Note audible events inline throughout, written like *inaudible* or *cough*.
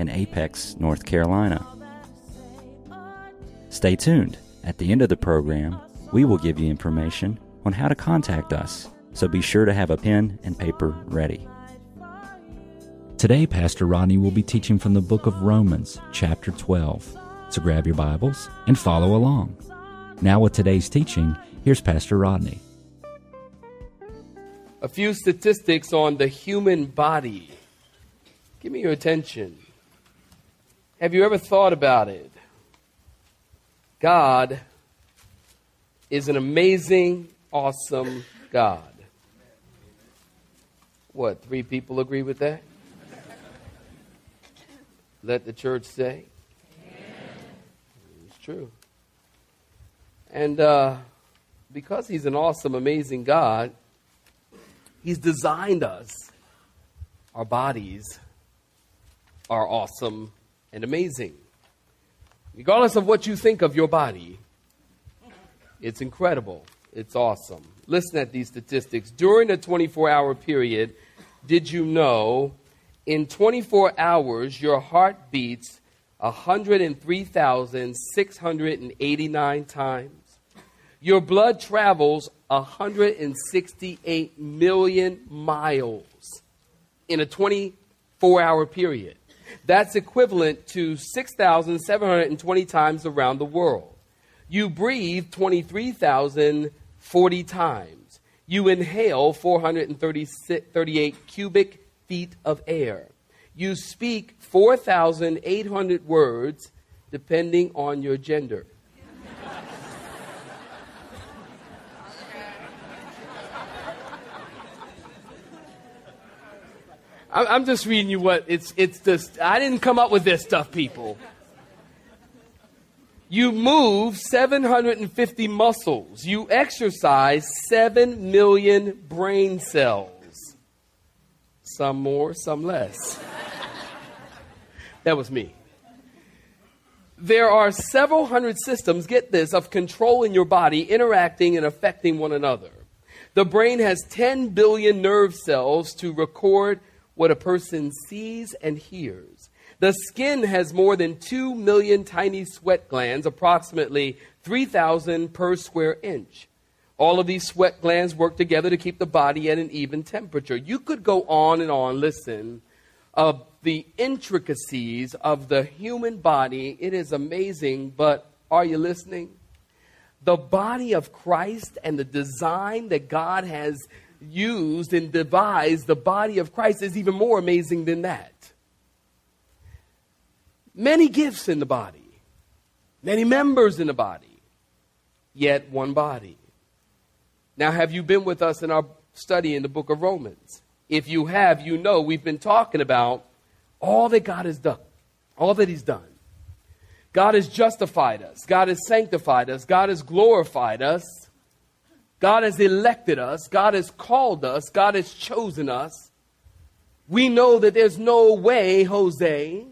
in Apex, North Carolina. Stay tuned. At the end of the program, we will give you information on how to contact us, so be sure to have a pen and paper ready. Today, Pastor Rodney will be teaching from the book of Romans, chapter 12. So grab your Bibles and follow along. Now, with today's teaching, here's Pastor Rodney. A few statistics on the human body. Give me your attention. Have you ever thought about it? God is an amazing, awesome God. What, three people agree with that? Let the church say. It's true. And uh, because He's an awesome, amazing God, He's designed us. Our bodies are awesome and amazing. Regardless of what you think of your body, it's incredible. It's awesome. Listen at these statistics. During a 24 hour period, did you know in 24 hours your heart beats 103,689 times? Your blood travels 168 million miles in a 24 hour period. That's equivalent to 6,720 times around the world. You breathe 23,040 times. You inhale 438 cubic feet of air. You speak 4,800 words depending on your gender. I'm just reading you what it's it's just I didn't come up with this stuff, people. You move 750 muscles. You exercise 7 million brain cells. Some more, some less. that was me. There are several hundred systems, get this, of controlling your body, interacting and affecting one another. The brain has 10 billion nerve cells to record what a person sees and hears. The skin has more than 2 million tiny sweat glands, approximately 3,000 per square inch. All of these sweat glands work together to keep the body at an even temperature. You could go on and on, listen, of the intricacies of the human body. It is amazing, but are you listening? The body of Christ and the design that God has used and devised the body of Christ is even more amazing than that. Many gifts in the body, many members in the body, yet one body. Now, have you been with us in our study in the book of Romans? If you have, you know we've been talking about all that God has done, all that He's done. God has justified us, God has sanctified us, God has glorified us. God has elected us, God has called us, God has chosen us. We know that there's no way, Jose,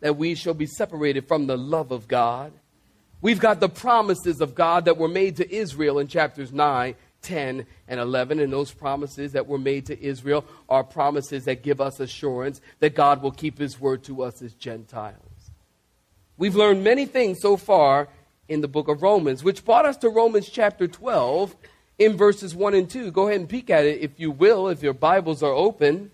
that we shall be separated from the love of God. We've got the promises of God that were made to Israel in chapters 9, 10, and 11. And those promises that were made to Israel are promises that give us assurance that God will keep his word to us as Gentiles. We've learned many things so far in the book of Romans, which brought us to Romans chapter 12 in verses 1 and 2. Go ahead and peek at it if you will, if your Bibles are open.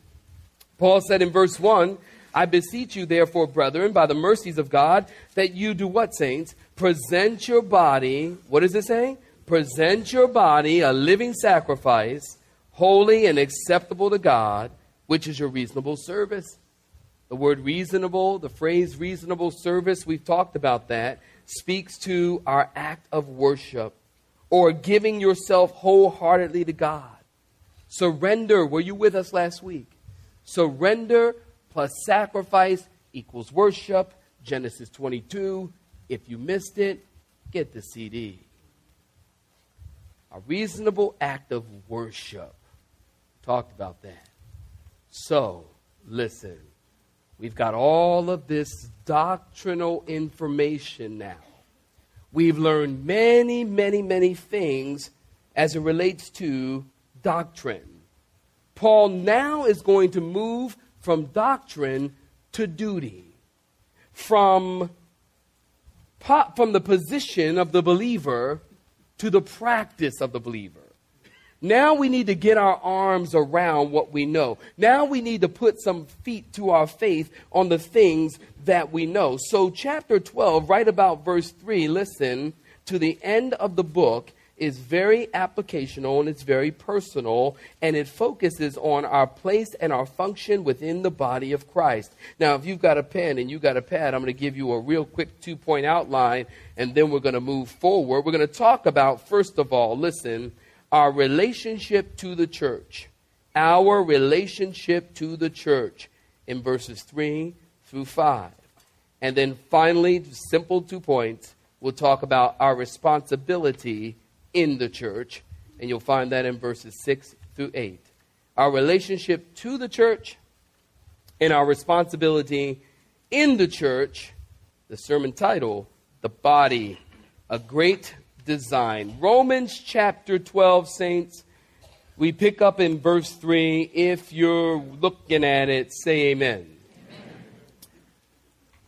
Paul said in verse 1 I beseech you, therefore, brethren, by the mercies of God, that you do what, saints? Present your body, what does it say? Present your body a living sacrifice, holy and acceptable to God, which is your reasonable service. The word reasonable, the phrase reasonable service, we've talked about that speaks to our act of worship or giving yourself wholeheartedly to God. Surrender, were you with us last week? Surrender plus sacrifice equals worship, Genesis 22. If you missed it, get the CD. A reasonable act of worship. Talked about that. So, listen. We've got all of this doctrinal information now. We've learned many, many, many things as it relates to doctrine. Paul now is going to move from doctrine to duty, from, from the position of the believer to the practice of the believer. Now we need to get our arms around what we know. Now we need to put some feet to our faith on the things that we know. So, chapter 12, right about verse 3, listen to the end of the book is very applicational and it's very personal and it focuses on our place and our function within the body of Christ. Now, if you've got a pen and you've got a pad, I'm going to give you a real quick two point outline and then we're going to move forward. We're going to talk about, first of all, listen, our relationship to the church. Our relationship to the church in verses 3 through 5. And then finally, simple two points, we'll talk about our responsibility in the church. And you'll find that in verses 6 through 8. Our relationship to the church and our responsibility in the church. The sermon title, The Body, a Great design. Romans chapter 12, saints, we pick up in verse 3. If you're looking at it, say amen. amen.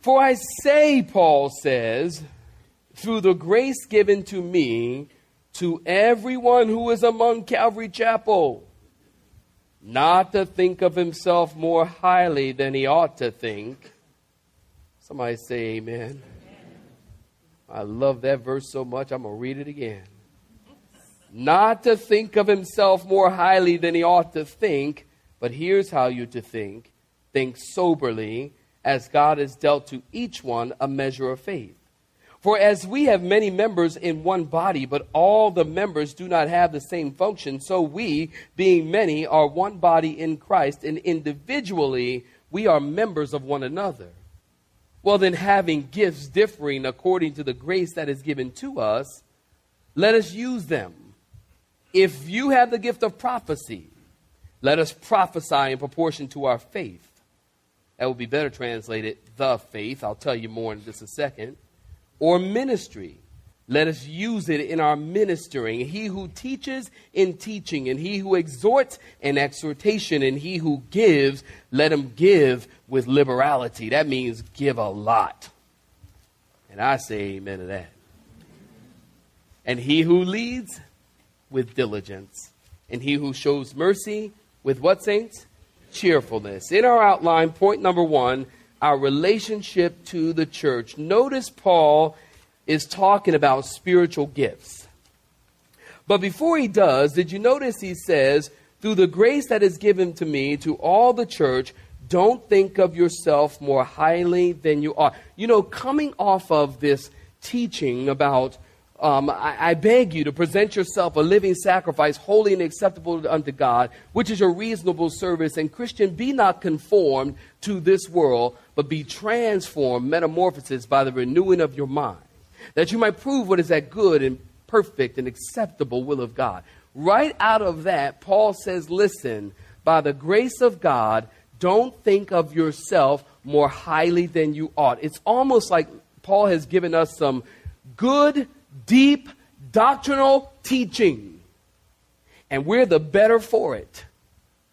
For I say, Paul says, through the grace given to me, to everyone who is among Calvary Chapel, not to think of himself more highly than he ought to think. Somebody say amen. I love that verse so much, I'm going to read it again. Not to think of himself more highly than he ought to think, but here's how you're to think think soberly, as God has dealt to each one a measure of faith. For as we have many members in one body, but all the members do not have the same function, so we, being many, are one body in Christ, and individually we are members of one another. Well, then, having gifts differing according to the grace that is given to us, let us use them. If you have the gift of prophecy, let us prophesy in proportion to our faith. That would be better translated, the faith. I'll tell you more in just a second. Or ministry. Let us use it in our ministering. He who teaches in teaching, and he who exhorts in exhortation, and he who gives, let him give with liberality. That means give a lot. And I say amen to that. And he who leads with diligence, and he who shows mercy with what, saints? Cheerfulness. In our outline, point number one, our relationship to the church. Notice Paul is talking about spiritual gifts. But before he does, did you notice he says, through the grace that is given to me, to all the church, don't think of yourself more highly than you are. You know, coming off of this teaching about, um, I, I, beg you to present yourself a living sacrifice, holy and acceptable unto God, which is your reasonable service. And Christian, be not conformed to this world, but be transformed, metamorphosis by the renewing of your mind that you might prove what is that good and perfect and acceptable will of God. Right out of that, Paul says, Listen, by the grace of God, don't think of yourself more highly than you ought. It's almost like Paul has given us some good, deep, doctrinal teaching. And we're the better for it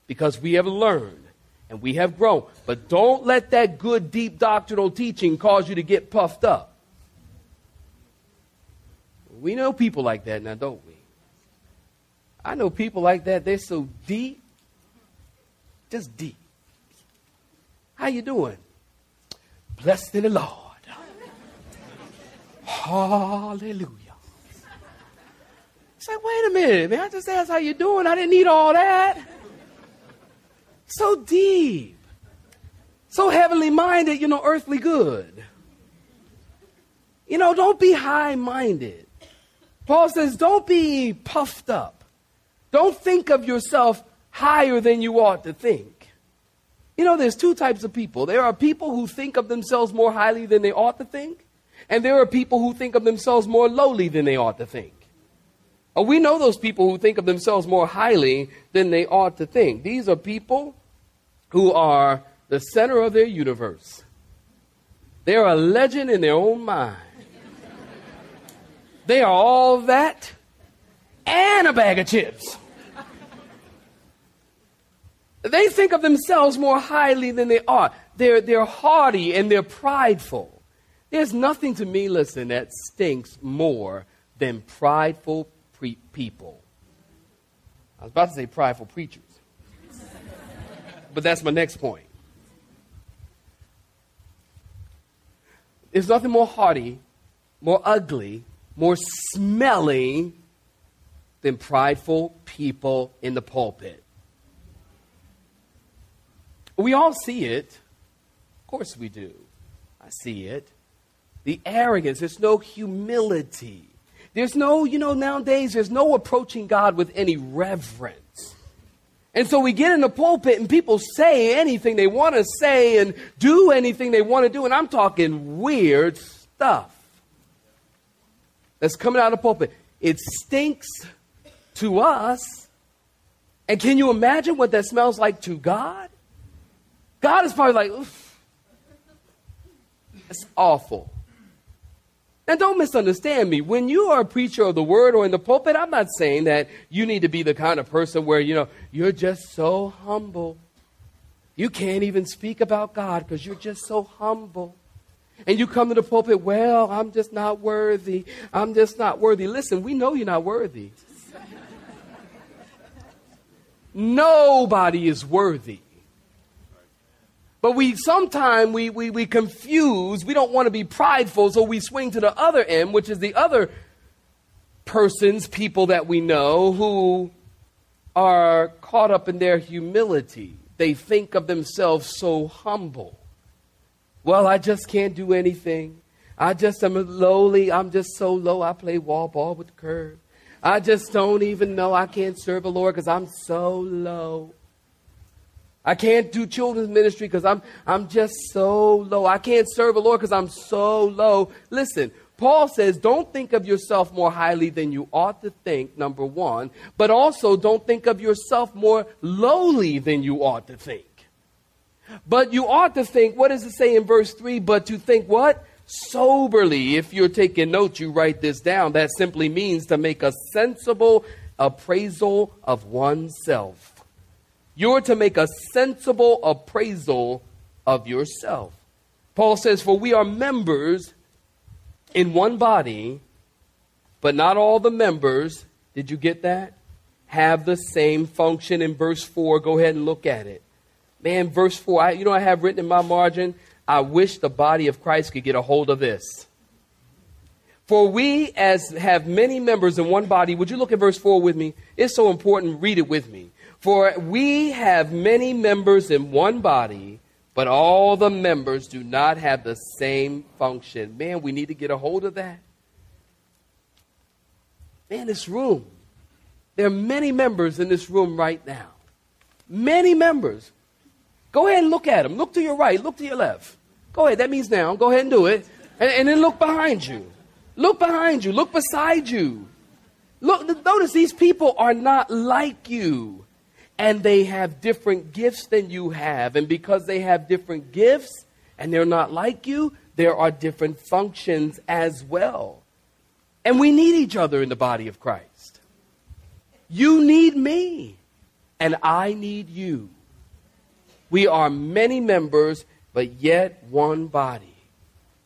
because we have learned and we have grown. But don't let that good, deep doctrinal teaching cause you to get puffed up. We know people like that now, don't we? I know people like that. They're so deep, just deep. How you doing? Blessed in the Lord. Hallelujah. It's like, wait a minute, man. I just asked how you doing. I didn't need all that. So deep. So heavenly minded, you know, earthly good. You know, don't be high minded. Paul says, don't be puffed up. Don't think of yourself higher than you ought to think. You know, there's two types of people. There are people who think of themselves more highly than they ought to think, and there are people who think of themselves more lowly than they ought to think. We know those people who think of themselves more highly than they ought to think. These are people who are the center of their universe. They are a legend in their own mind. They are all that and a bag of chips. They think of themselves more highly than they are. They're, they're haughty and they're prideful. There's nothing to me, listen, that stinks more than prideful pre- people. I was about to say prideful preachers. but that's my next point. There's nothing more haughty, more ugly, more smelly than prideful people in the pulpit. We all see it. Of course we do. I see it. The arrogance, there's no humility. There's no, you know, nowadays there's no approaching God with any reverence. And so we get in the pulpit and people say anything they want to say and do anything they want to do. And I'm talking weird stuff that's coming out of the pulpit. It stinks to us. And can you imagine what that smells like to God? God is probably like, that's awful. And don't misunderstand me. When you are a preacher of the word or in the pulpit, I'm not saying that you need to be the kind of person where, you know, you're just so humble. You can't even speak about God because you're just so humble. And you come to the pulpit, well, I'm just not worthy. I'm just not worthy. Listen, we know you're not worthy. Nobody is worthy. But we sometimes we, we, we confuse, we don't want to be prideful, so we swing to the other end, which is the other persons, people that we know who are caught up in their humility. They think of themselves so humble. Well, I just can't do anything. I just am lowly. I'm just so low. I play wall ball with the curve. I just don't even know I can't serve the Lord because I'm so low. I can't do children's ministry because I'm, I'm just so low. I can't serve the Lord because I'm so low. Listen, Paul says, don't think of yourself more highly than you ought to think, number one, but also don't think of yourself more lowly than you ought to think. But you ought to think, what does it say in verse 3? But to think what? Soberly. If you're taking notes, you write this down. That simply means to make a sensible appraisal of oneself. You're to make a sensible appraisal of yourself. Paul says, For we are members in one body, but not all the members, did you get that? Have the same function in verse 4. Go ahead and look at it. Man, verse 4, I, you know, I have written in my margin, I wish the body of Christ could get a hold of this. For we, as have many members in one body, would you look at verse 4 with me? It's so important. Read it with me. For we have many members in one body, but all the members do not have the same function. Man, we need to get a hold of that. Man, this room, there are many members in this room right now. Many members. Go ahead and look at them. Look to your right, look to your left. Go ahead, that means now. Go ahead and do it. And, and then look behind you. Look behind you. Look beside you. Look, notice these people are not like you and they have different gifts than you have. And because they have different gifts and they're not like you, there are different functions as well. And we need each other in the body of Christ. You need me, and I need you. We are many members, but yet one body.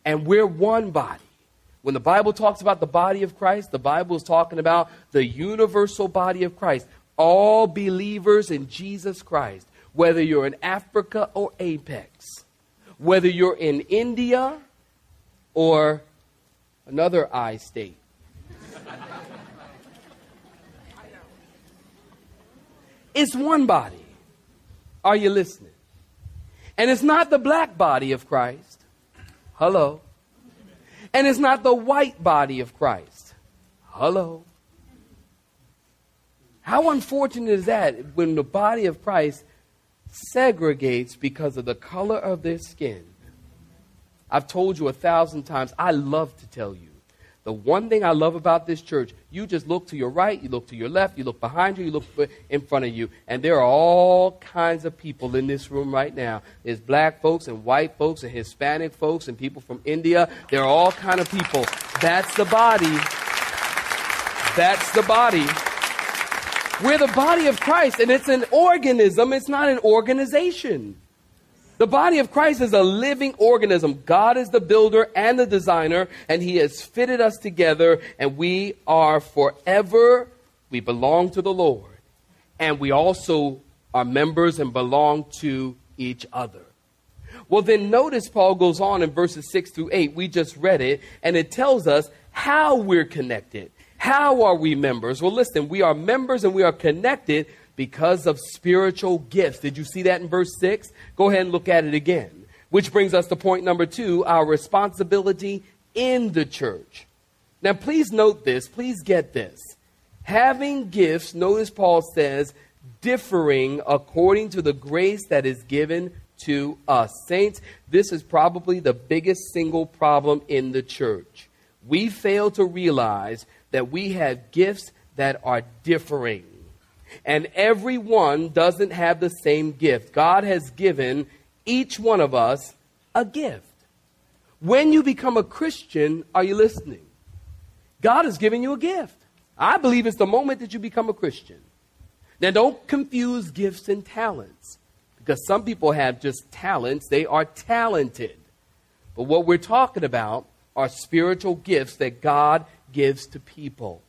And we're one body. When the Bible talks about the body of Christ, the Bible is talking about the universal body of Christ all believers in Jesus Christ, whether you're in Africa or Apex, whether you're in India or another I state. it's one body. Are you listening? And it's not the black body of Christ. Hello. And it's not the white body of Christ. Hello. How unfortunate is that when the body of Christ segregates because of the color of their skin. I've told you a thousand times, I love to tell you. The one thing I love about this church, you just look to your right, you look to your left, you look behind you, you look in front of you, and there are all kinds of people in this room right now. There's black folks and white folks and Hispanic folks and people from India. There are all kind of people. That's the body. That's the body. We're the body of Christ, and it's an organism, it's not an organization. The body of Christ is a living organism. God is the builder and the designer, and He has fitted us together, and we are forever, we belong to the Lord. And we also are members and belong to each other. Well, then notice Paul goes on in verses 6 through 8. We just read it, and it tells us how we're connected. How are we members? Well, listen, we are members and we are connected because of spiritual gifts. Did you see that in verse 6? Go ahead and look at it again. Which brings us to point number two our responsibility in the church. Now, please note this, please get this. Having gifts, notice Paul says, differing according to the grace that is given to us. Saints, this is probably the biggest single problem in the church. We fail to realize that we have gifts that are differing. And everyone doesn't have the same gift. God has given each one of us a gift. When you become a Christian, are you listening? God has given you a gift. I believe it's the moment that you become a Christian. Now, don't confuse gifts and talents because some people have just talents, they are talented. But what we're talking about are spiritual gifts that God gives to people.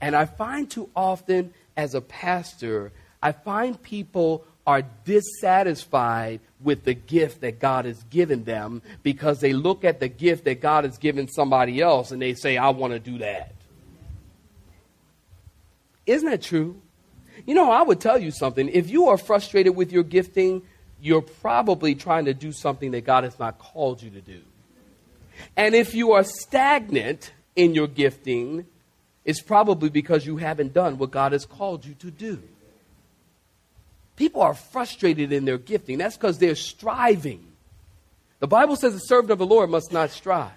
And I find too often as a pastor, I find people are dissatisfied with the gift that God has given them because they look at the gift that God has given somebody else and they say, I want to do that. Isn't that true? You know, I would tell you something. If you are frustrated with your gifting, you're probably trying to do something that God has not called you to do. And if you are stagnant in your gifting, it's probably because you haven't done what God has called you to do. People are frustrated in their gifting. That's because they're striving. The Bible says the servant of the Lord must not strive.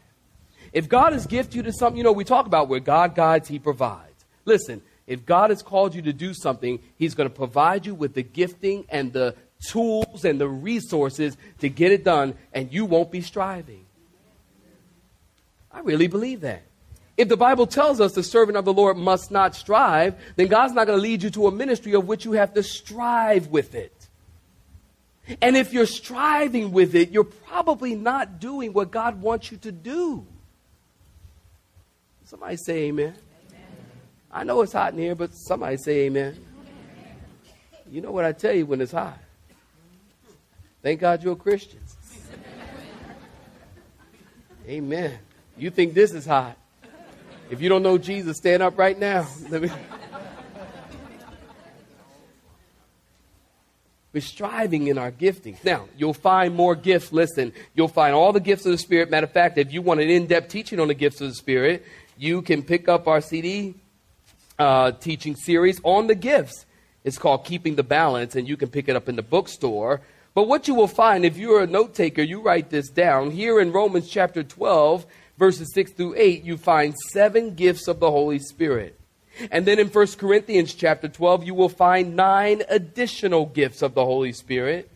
If God has gifted you to something, you know, we talk about where God guides, He provides. Listen, if God has called you to do something, He's going to provide you with the gifting and the tools and the resources to get it done, and you won't be striving. I really believe that. If the Bible tells us the servant of the Lord must not strive, then God's not going to lead you to a ministry of which you have to strive with it. And if you're striving with it, you're probably not doing what God wants you to do. Somebody say amen. amen. I know it's hot in here, but somebody say amen. You know what I tell you when it's hot. Thank God you're a Christian. amen. You think this is hot. If you don't know Jesus, stand up right now. *laughs* Me. We're striving in our giftings. Now, you'll find more gifts. Listen, you'll find all the gifts of the Spirit. Matter of fact, if you want an in depth teaching on the gifts of the Spirit, you can pick up our CD uh, teaching series on the gifts. It's called Keeping the Balance, and you can pick it up in the bookstore. But what you will find, if you're a note taker, you write this down. Here in Romans chapter 12, verses 6 through 8, you find seven gifts of the Holy Spirit. And then in 1 Corinthians chapter 12, you will find nine additional gifts of the Holy Spirit.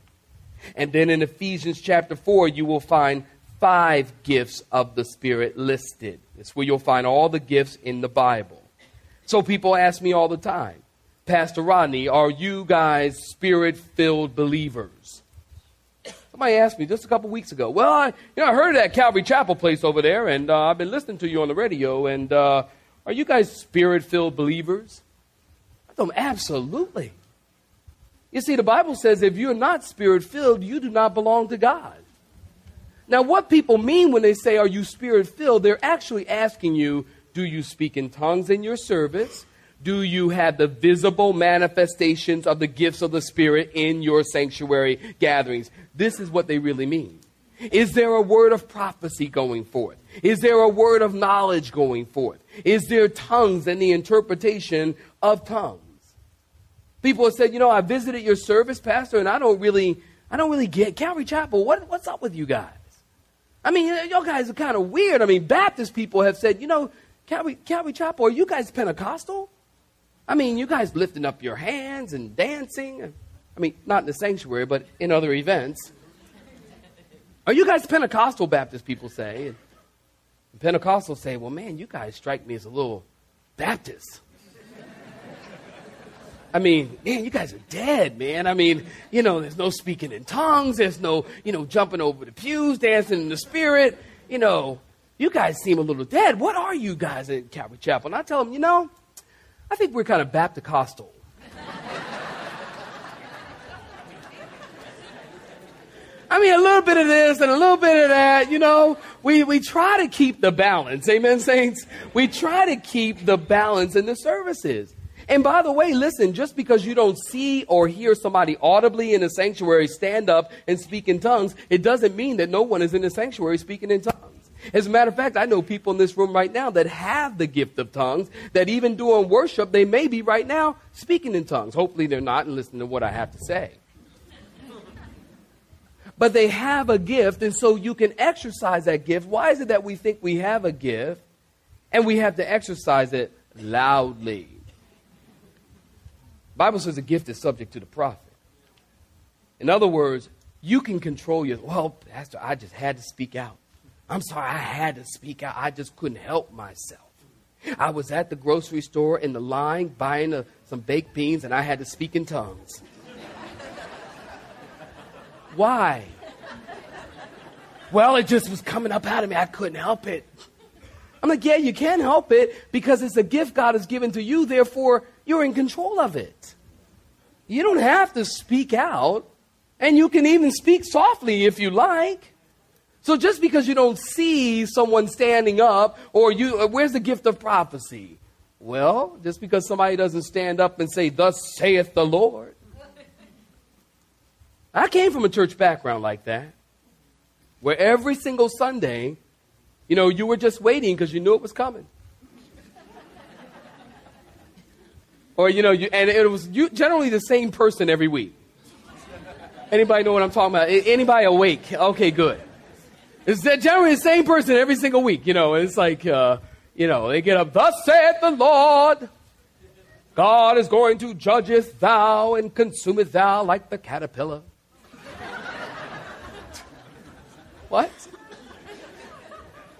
And then in Ephesians chapter 4, you will find five gifts of the Spirit listed. It's where you'll find all the gifts in the Bible. So people ask me all the time, Pastor Rodney, are you guys spirit filled believers? Somebody asked me just a couple weeks ago. Well, I, you know, I heard of that Calvary Chapel place over there, and uh, I've been listening to you on the radio. And uh, are you guys spirit-filled believers? I told them, absolutely. You see, the Bible says if you're not spirit-filled, you do not belong to God. Now, what people mean when they say, "Are you spirit-filled?" They're actually asking you, "Do you speak in tongues in your service?" Do you have the visible manifestations of the gifts of the Spirit in your sanctuary gatherings? This is what they really mean. Is there a word of prophecy going forth? Is there a word of knowledge going forth? Is there tongues and the interpretation of tongues? People have said, you know, I visited your service, Pastor, and I don't really, I don't really get Calvary Chapel. What, what's up with you guys? I mean, y'all guys are kind of weird. I mean, Baptist people have said, you know, Calvary, Calvary Chapel, are you guys Pentecostal? I mean, you guys lifting up your hands and dancing. I mean, not in the sanctuary, but in other events. Are you guys Pentecostal Baptist people say? And Pentecostals say, well, man, you guys strike me as a little Baptist. I mean, man, you guys are dead, man. I mean, you know, there's no speaking in tongues. There's no, you know, jumping over the pews, dancing in the spirit. You know, you guys seem a little dead. What are you guys at Calvary Chapel? And I tell them, you know, I think we're kind of Baptist-costal. I mean, a little bit of this and a little bit of that, you know. We, we try to keep the balance. Amen, saints? We try to keep the balance in the services. And by the way, listen, just because you don't see or hear somebody audibly in the sanctuary stand up and speak in tongues, it doesn't mean that no one is in the sanctuary speaking in tongues. As a matter of fact, I know people in this room right now that have the gift of tongues, that even during worship, they may be right now speaking in tongues. Hopefully, they're not and listening to what I have to say. But they have a gift, and so you can exercise that gift. Why is it that we think we have a gift and we have to exercise it loudly? Bible says a gift is subject to the prophet. In other words, you can control your, well, Pastor, I just had to speak out. I'm sorry, I had to speak out. I just couldn't help myself. I was at the grocery store in the line buying a, some baked beans and I had to speak in tongues. Why? Well, it just was coming up out of me. I couldn't help it. I'm like, yeah, you can't help it because it's a gift God has given to you. Therefore, you're in control of it. You don't have to speak out, and you can even speak softly if you like. So just because you don't see someone standing up, or you, uh, where's the gift of prophecy? Well, just because somebody doesn't stand up and say, Thus saith the Lord. I came from a church background like that, where every single Sunday, you know, you were just waiting because you knew it was coming. or, you know, you, and it was you, generally the same person every week. Anybody know what I'm talking about? Anybody awake? Okay, good. It's generally the same person every single week. You know, it's like, uh, you know, they get up, thus saith the Lord, God is going to judgeth thou and consumeth thou like the caterpillar. *laughs* what?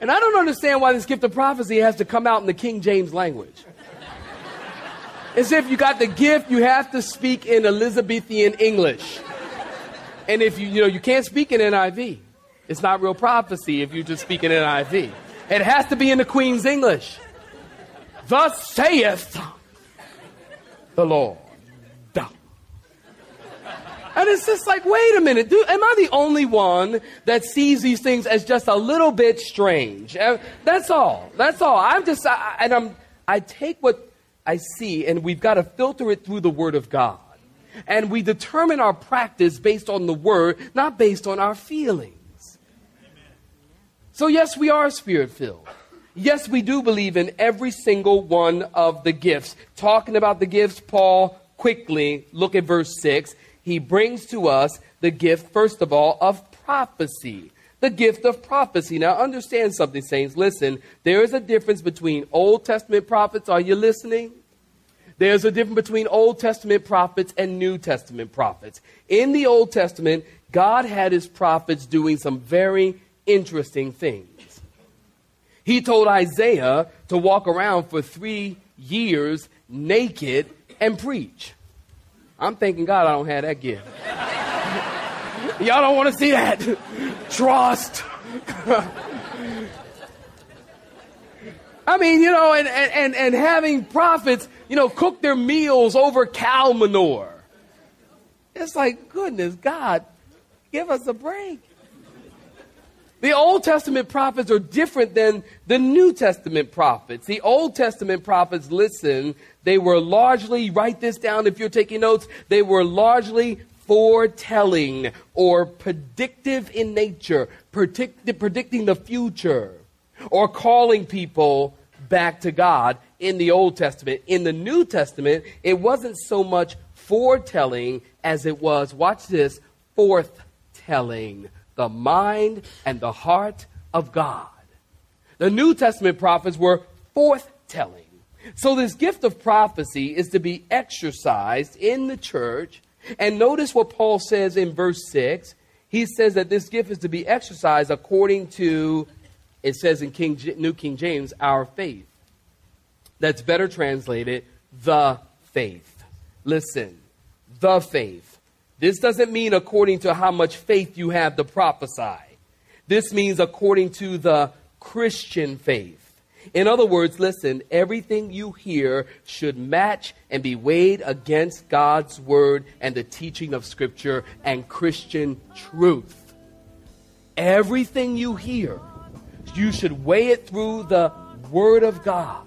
And I don't understand why this gift of prophecy has to come out in the King James language. As if you got the gift, you have to speak in Elizabethan English. And if you, you know, you can't speak in NIV. It's not real prophecy if you just speak in NIV. It has to be in the Queen's English. Thus saith the Lord. And it's just like, wait a minute, dude, am I the only one that sees these things as just a little bit strange? Uh, that's all. That's all. I'm just, I, and I'm, I take what I see and we've got to filter it through the Word of God. And we determine our practice based on the Word, not based on our feelings. So, yes, we are spirit filled. Yes, we do believe in every single one of the gifts. Talking about the gifts, Paul quickly, look at verse 6. He brings to us the gift, first of all, of prophecy. The gift of prophecy. Now, understand something, saints. Listen, there is a difference between Old Testament prophets. Are you listening? There's a difference between Old Testament prophets and New Testament prophets. In the Old Testament, God had his prophets doing some very interesting things. He told Isaiah to walk around for three years naked and preach. I'm thanking God I don't have that gift. *laughs* Y'all don't want to see that. *laughs* Trust. *laughs* I mean, you know, and, and, and having prophets, you know, cook their meals over cow manure. It's like, goodness, God, give us a break. The Old Testament prophets are different than the New Testament prophets. The Old Testament prophets, listen, they were largely, write this down if you're taking notes, they were largely foretelling or predictive in nature, predict, predicting the future, or calling people back to God in the Old Testament. In the New Testament, it wasn't so much foretelling as it was, watch this, forthtelling the mind and the heart of God. The New Testament prophets were forthtelling. So, this gift of prophecy is to be exercised in the church. And notice what Paul says in verse 6. He says that this gift is to be exercised according to, it says in King, New King James, our faith. That's better translated, the faith. Listen, the faith. This doesn't mean according to how much faith you have to prophesy. This means according to the Christian faith. In other words, listen, everything you hear should match and be weighed against God's word and the teaching of Scripture and Christian truth. Everything you hear, you should weigh it through the word of God.